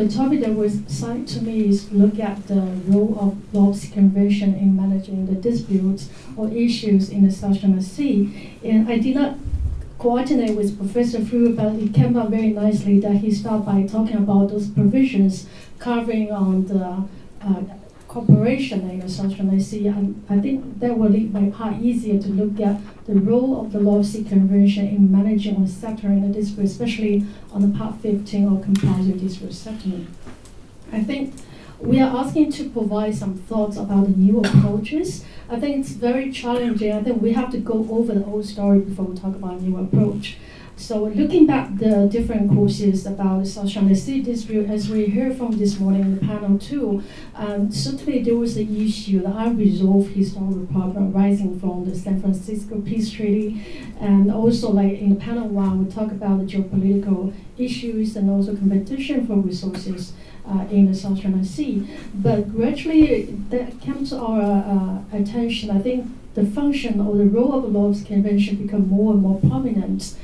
the topic that was assigned to me is look at the role of law Convention in managing the disputes or issues in the South China Sea. And I did not coordinate with Professor Fu, but it came out very nicely that he started by talking about those provisions covering on the uh, cooperation in South China Sea. And I think that will make my part easier to look at the role of the Law of Sea Convention in managing or settling the dispute, especially on the Part 15 or compulsory dispute settlement. I think we are asking to provide some thoughts about the new approaches. I think it's very challenging. I think we have to go over the old story before we talk about a new approach. So looking back the different courses about the South China Sea dispute, as we heard from this morning in the panel too, um, certainly there was an issue, the unresolved historical problem arising from the San Francisco Peace Treaty, and also like in the panel one, we talk about the geopolitical issues and also competition for resources uh, in the South China Sea. But gradually that came to our uh, attention. I think the function or the role of the Laws Convention become more and more prominent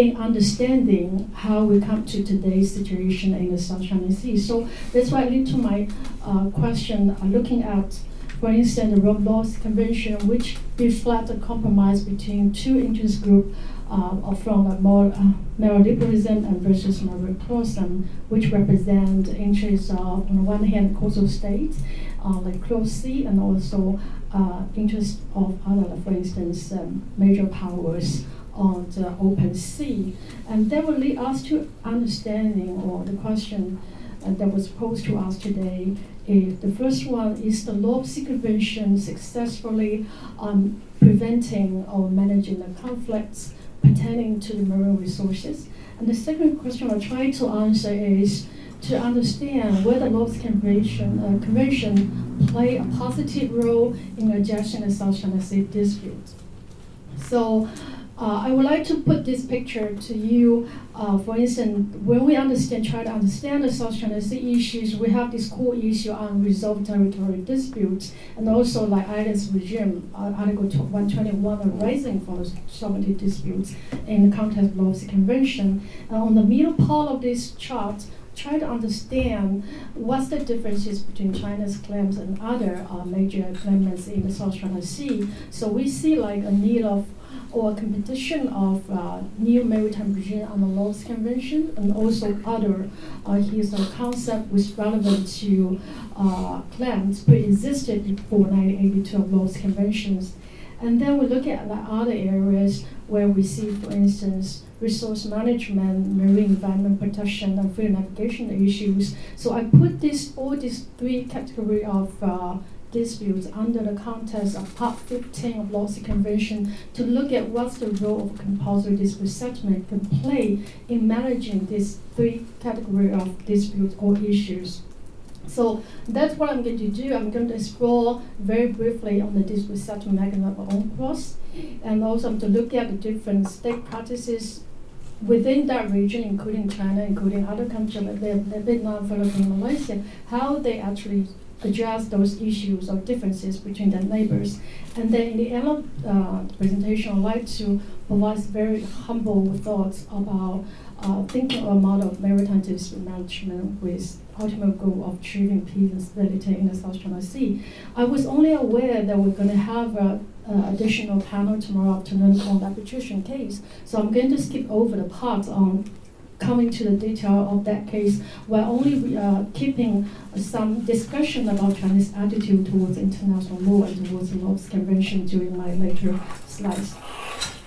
in understanding how we come to today's situation in the South China Sea. So that's why I lead to my uh, question, uh, looking at, for instance, the Rome Laws Convention, which reflect a compromise between two interest groups uh, from uh, more uh, neoliberalism and versus liberalism, which represent interests of, on the one hand, coastal states, uh, like close sea, and also uh, interests of other, for instance, um, major powers on the open sea. And that will lead us to understanding or the question uh, that was posed to us today. The first one is the law of sea convention successfully um, preventing or managing the conflicts pertaining to the marine resources? And the second question I'll try to answer is to understand whether law of convention, uh, convention play a positive role in addressing the South China Sea dispute. So uh, I would like to put this picture to you. Uh, for instance, when we understand, try to understand the South China Sea issues, we have this core issue on resolved territorial disputes, and also like islands regime, uh, Article 121 arising from sovereignty disputes in the context of Law Convention. And on the middle part of this chart, try to understand what's the differences between China's claims and other uh, major claimants in the South China Sea. So we see like a need of or competition of uh, new maritime regime on the Laws Convention and also other uh, his uh, concept was relevant to uh, claims pre-existed before 1982 of Laws Conventions. And then we look at the other areas where we see, for instance, resource management, marine environment protection, and free navigation issues. So I put this all these three category of uh, disputes under the context of Part 15 of Law Convention to look at what's the role of compulsory dispute settlement can play in managing these three categories of disputes or issues. So that's what I'm going to do. I'm going to explore very briefly on the dispute settlement mechanism of UNCLOS, and also I'm to look at the different state practices within that region, including China, including other countries like Vietnam, Philippines, Malaysia, how they actually address those issues of differences between the neighbors. And then in the end of uh, the presentation, I'd like to provide very humble thoughts about uh, thinking of a model of maritime dispute management with ultimate goal of achieving peace and stability in the South China Sea. I was only aware that we're going to have an additional panel tomorrow afternoon on the arbitration case, so I'm going to skip over the part on coming to the detail of that case, we're only uh, keeping some discussion about Chinese attitude towards international law and towards the Laws Convention during my later slides.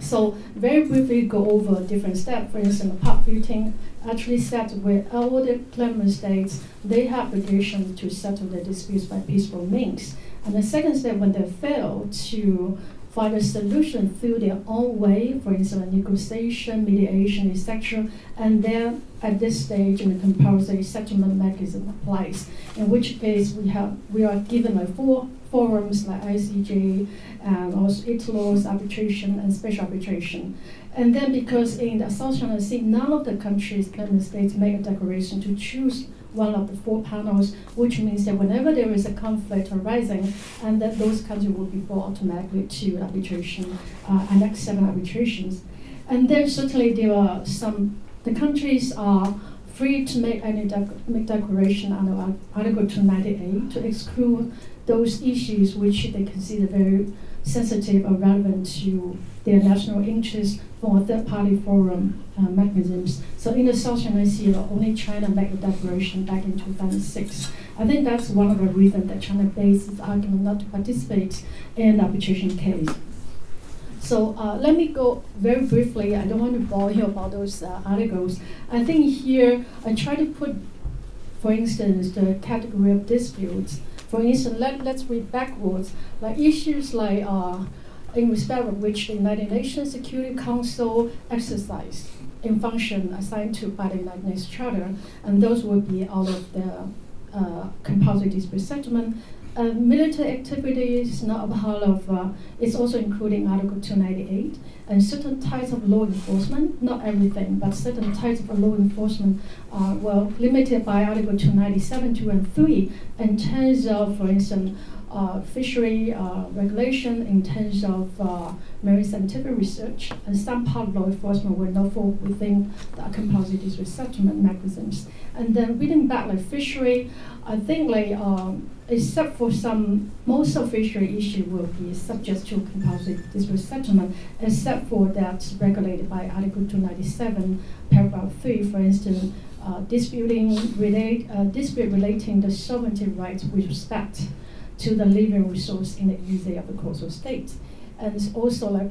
So very briefly go over different steps. For instance, the Part 15 actually said where all the claimant states they have obligation to settle their disputes by peaceful means. And the second step, when they fail to find a solution through their own way, for instance, negotiation, mediation, etc. And then at this stage, the compulsory settlement mechanism applies. In which case, we have we are given like four forums like ICJ and um, also ITLOS arbitration and special arbitration. And then because in the South China Sea, none of the countries, member states, make a declaration to choose one of the four panels, which means that whenever there is a conflict arising, and that those countries will be brought automatically to arbitration, uh, and seven arbitrations. And then certainly there are some, the countries are free to make any make declaration under Article 298 to exclude those issues which they consider very sensitive or relevant to their national interest for third-party forum uh, mechanisms. So in the South China Sea, only China made a declaration back in 2006. I think that's one of the reasons that China based its argument not to participate in the arbitration case. So uh, let me go very briefly. I don't want to bore you about those uh, articles. I think here I try to put, for instance, the category of disputes. For instance, let, let's read backwards. Like issues like uh, in respect of which the United Nations Security Council exercised in function assigned to by the United Nations Charter, and those will be all of the uh, compulsory dispute settlement. Uh, military activities not a part of, uh, it's also including Article 298, and certain types of law enforcement, not everything, but certain types of law enforcement are, well, limited by Article 297, 2 and 3, in terms of, for instance, fishery uh, regulation in terms of uh, marine scientific research, and some part of law enforcement will not fall within the dispute settlement mechanisms. And then reading back like fishery, I think like um, except for some, most of fishery issue will be subject to compulsory settlement, except for that regulated by Article 297, paragraph 3, for instance, uh, disputing relate, uh, dispute relating the sovereignty rights with respect to the living resource in the EEZ of the coastal states. And also like,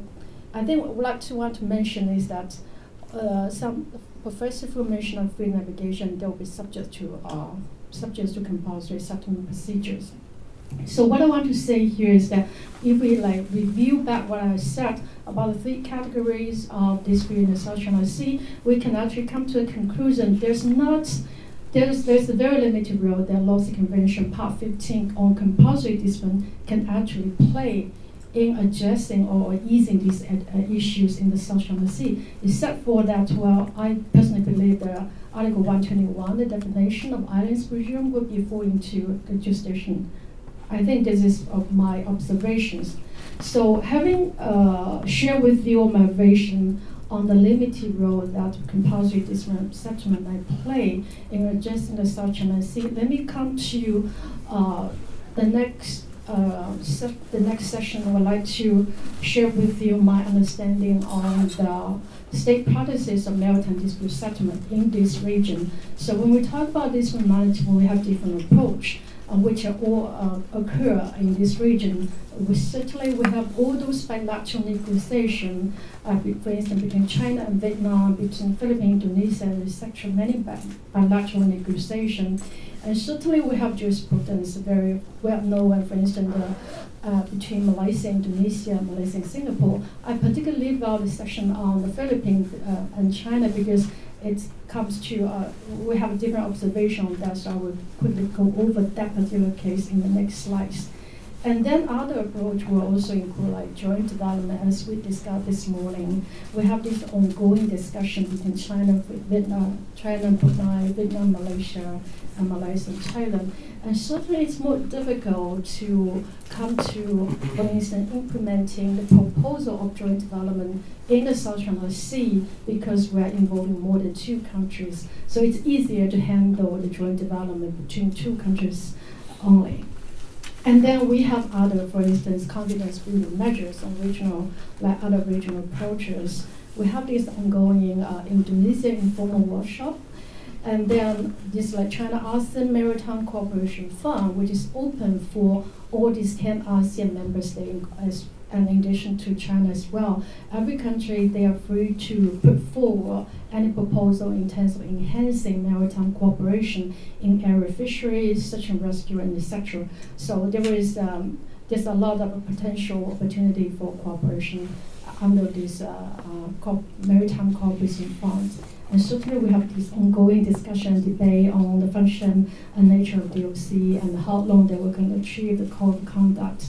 I think what I would like to want to mention is that uh, some professor information on free navigation, they'll be subject to uh, subject to compulsory settlement procedures. So what I want to say here is that if we like review back what I said about the three categories of dispute in the South China Sea, we can actually come to a conclusion. There's not there's, there's a very limited role that Sea Convention Part 15 on compulsory dispute can actually play in addressing or easing these uh, issues in the South Sea, except for that, well, I personally believe that Article 121, the definition of islands regime, would be fall into the jurisdiction. I think this is of my observations. So having uh, shared with you my vision on the limited role that compulsory settlement may play in addressing the China Sea, let me come to uh, the next uh, se- the next session, I would like to share with you my understanding on the state practices of maritime dispute settlement in this region. So when we talk about dispute management, we have different approach. Uh, which all uh, occur in this region. We certainly we have all those bilateral negotiations, uh, for instance, between China and Vietnam, between Philippines, Indonesia, and etc. Many bilateral negotiations. And certainly we have jurisprudence very well known, for instance, uh, between Malaysia, Indonesia, Malaysia, and Singapore. I particularly leave out the section on the Philippines uh, and China because it comes to, uh, we have a different observation on that, so I will quickly go over that particular case in the next slides. And then other approach will also include like joint development, as we discussed this morning. We have this ongoing discussion between China, Vietnam, China, Brunei, Vietnam, Malaysia, and Malaysia and Thailand. And certainly it's more difficult to come to, for instance, implementing the proposal of joint development in the South China Sea because we're involving more than two countries. So it's easier to handle the joint development between two countries only. And then we have other, for instance, confidence building measures on regional, like other regional approaches. We have this ongoing uh, Indonesia informal workshop, and then this like China ASEAN Maritime Cooperation Fund, which is open for all these 10 ASEAN member states and in addition to China as well, every country they are free to put forward any proposal in terms of enhancing maritime cooperation in area fisheries, search and rescue, and etc. So there is um, there's a lot of potential opportunity for cooperation under this uh, uh, co maritime cooperation fund. And certainly we have this ongoing discussion and debate on the function and nature of DOC and how long they will can achieve the code of conduct.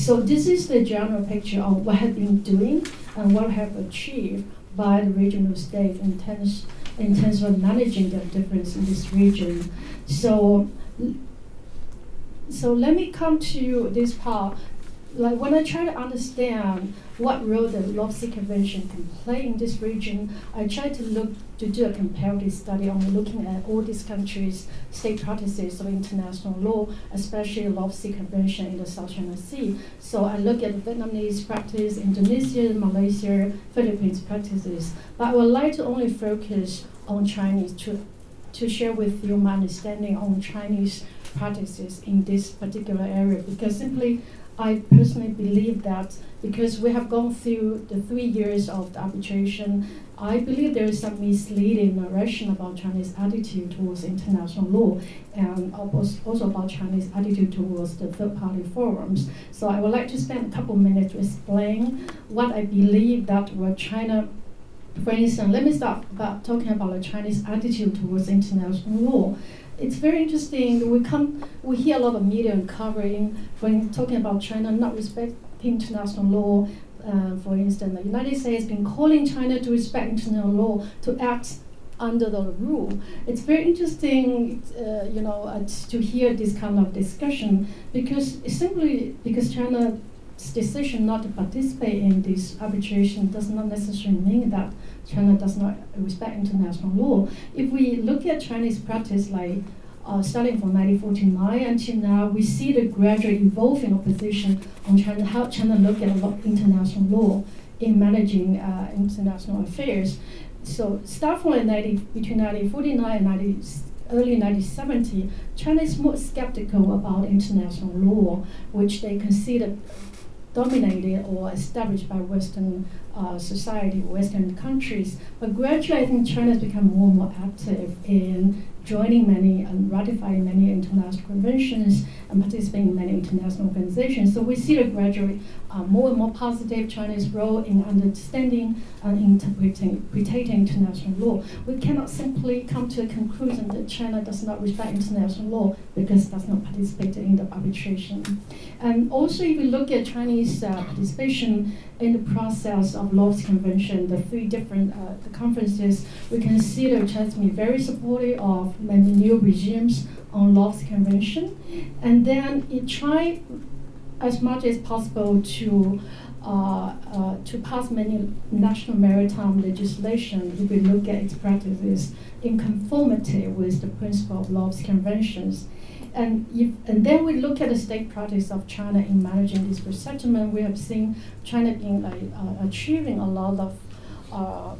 So this is the general picture of what have been doing and what have achieved by the regional state in terms, in terms of managing the difference in this region. So, so let me come to this part. Like when I try to understand what role the LOSC Convention can play in this region, I try to look to do a comparative study on looking at all these countries' state practices of international law, especially LOSC Convention in the South China Sea. So I look at Vietnamese practice, Indonesia, Malaysia, Philippines practices. But I would like to only focus on Chinese to to share with you my understanding on Chinese practices in this particular area because simply I personally believe that because we have gone through the three years of the arbitration, I believe there is some misleading narration about Chinese attitude towards international law and also about Chinese attitude towards the third party forums. So I would like to spend a couple minutes to explain what I believe that what China for instance, let me start about talking about the Chinese attitude towards international law it's very interesting. We come, we hear a lot of media covering when talking about China not respecting international law. Uh, for instance, the United States has been calling China to respect international law to act under the rule. It's very interesting, uh, you know, uh, to hear this kind of discussion because simply because China's decision not to participate in this arbitration does not necessarily mean that China does not respect international law. If we look at Chinese practice, like uh, starting from 1949 until now, we see the gradual evolving of position on China, how China look at international law in managing uh, international affairs. So, start from 90, between 1949 and 90, early 1970, China is more skeptical about international law, which they consider dominated or established by Western uh, society, Western countries. But gradually, I think China has become more and more active in joining many and ratifying many international conventions and participating in many international organizations. So we see a gradually uh, more and more positive Chinese role in understanding and interpreting, interpreting international law. We cannot simply come to a conclusion that China does not respect international law because it does not participate in the arbitration. And also, if we look at Chinese uh, participation in the process of LOSC Convention, the three different uh, the conferences, we can see has been very supportive of many new regimes on LOSC Convention, and then it tried as much as possible to uh, uh, to pass many national maritime legislation if we look at its practices in conformity with the principle of LOSC conventions. And, if, and then we look at the state practice of China in managing this resettlement. We have seen China being uh, achieving a lot of uh,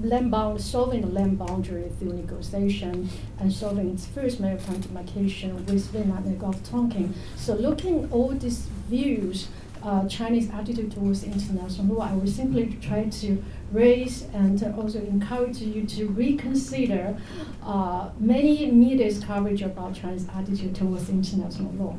land bound, solving the land boundary through negotiation and solving its first maritime demarcation with Vietnam and Gulf Tonkin. So looking all these views, uh, Chinese attitude towards international law, I will simply try to raise and also encourage you to reconsider uh, many media's coverage about Chinese attitude towards international law.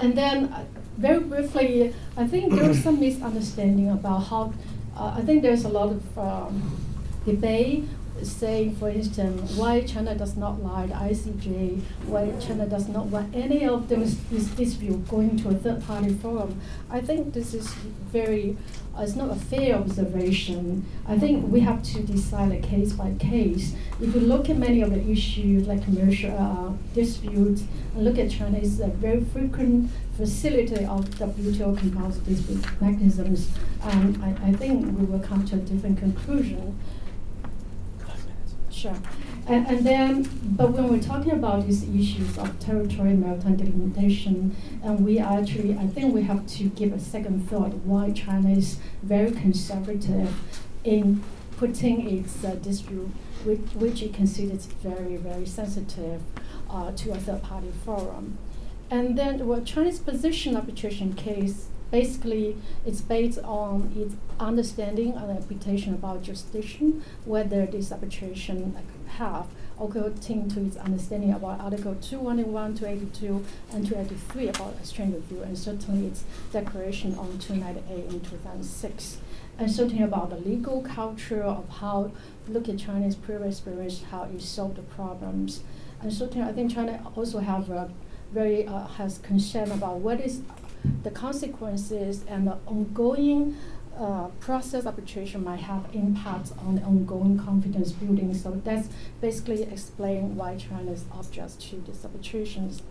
And then, uh, very briefly, I think there's some misunderstanding about how. Uh, I think there's a lot of um, debate saying, for instance, why China does not like ICJ, why China does not want any of those this dispute going to a third party forum. I think this is very, uh, it's not a fair observation. I think we have to decide a case by case. If you look at many of the issues like commercial uh, disputes, and look at China's a very frequent facility of WTO compulsory dispute mechanisms, um, I, I think we will come to a different conclusion. Sure. And, and then, but when we're talking about these issues of territorial maritime delimitation, and we actually, I think we have to give a second thought why China is very conservative in putting its uh, dispute, which, which it considers very, very sensitive uh, to a third party forum. And then, well, Chinese position arbitration case basically it's based on its understanding and interpretation about jurisdiction, whether this arbitration have according to its understanding about Article 291, 282, and 283 about exchange review, and certainly its declaration on 298 in 2006. And certainly about the legal culture of how look at China's previous experience, how it solved the problems. And certainly I think China also have a very uh, has concern about what is the consequences and the ongoing uh, process arbitration might have impact on the ongoing confidence building. So that's basically explain why China is objects to these arbitrations.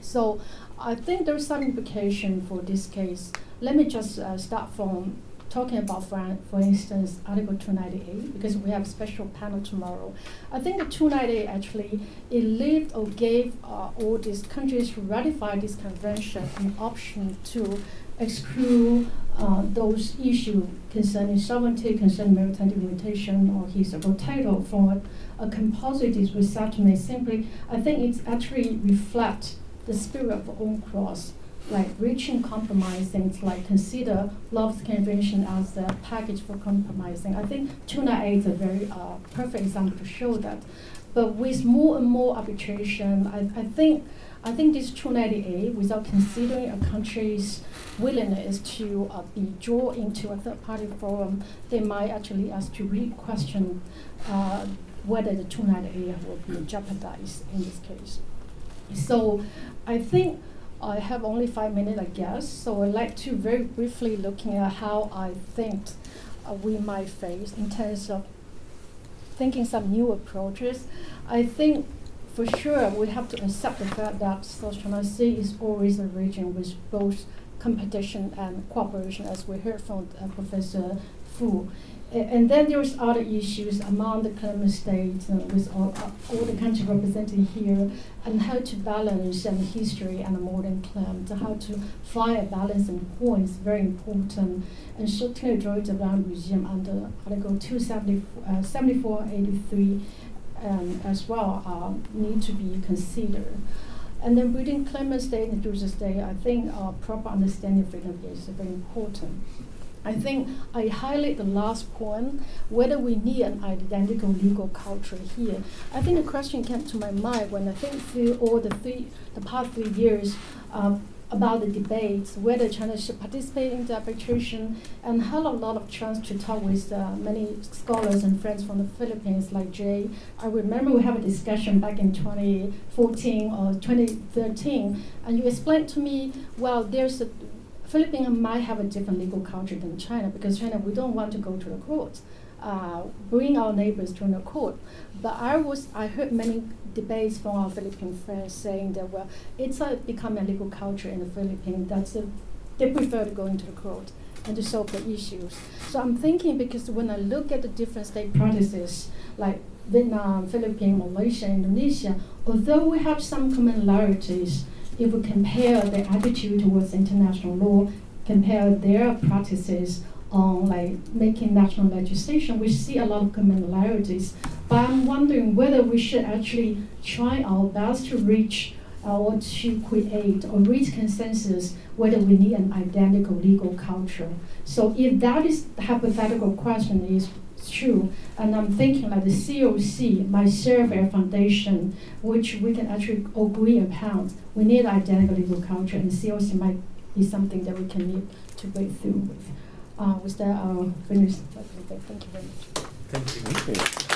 So I think there's some implication for this case. Let me just uh, start from talking about, for, for instance, Article 298, because we have a special panel tomorrow. I think the 298 actually, it lived or gave uh, all these countries who ratified this convention an option to exclude uh, those issues concerning sovereignty, concerning maritime delimitation, or historical title from a, a composite resettlement. Simply, I think it actually reflects the spirit of UNCLOS like reaching compromising, like consider Love's Convention as a package for compromising. I think 298 is a very uh, perfect example to show that. But with more and more arbitration, I, I think I think this 298, without considering a country's willingness to uh, be drawn into a third-party forum, they might actually ask to re-question uh, whether the 298 will be jeopardized in this case. So I think I have only five minutes, I guess, so I'd like to very briefly looking at how I think uh, we might face in terms of thinking some new approaches. I think for sure we have to accept the fact that South China Sea is always a region with both competition and cooperation, as we heard from uh, Professor Fu and then there's other issues among the claimant states uh, with all, uh, all the countries represented here, and how to balance um, history and the modern claims, how to find a balancing point is very important. And certainly George Brown Museum under Article 27483 uh, um, as well uh, need to be considered. And then within claimant state and user state, I think uh, proper understanding of freedom is very important. I think I highlight the last point, whether we need an identical legal culture here. I think the question came to my mind when I think through all the three, the past three years um, about the debates, whether China should participate in the arbitration, and had a lot of chance to talk with uh, many scholars and friends from the Philippines, like Jay. I remember we have a discussion back in 2014 or 2013, and you explained to me, well, there's a Philippines might have a different legal culture than China because China, we don't want to go to the court, uh, bring our neighbors to the court. But I was, I heard many debates from our Philippine friends saying that, well, it's a, become a legal culture in the Philippines. That's a, they prefer to go into the court and to solve the issues. So I'm thinking because when I look at the different state practices, like Vietnam, Philippines, Malaysia, Indonesia, although we have some commonalities, if we compare their attitude towards international law, compare their practices on like making national legislation, we see a lot of commonalities. But I'm wondering whether we should actually try our best to reach uh, or to create or reach consensus whether we need an identical legal culture. So if that is the hypothetical question is true. And I'm thinking like the COC might serve a foundation which we can actually agree upon. We need identical legal culture, and the COC might be something that we can need to break through with. Uh, with that, I'll finish. Thank you very much. Thank you.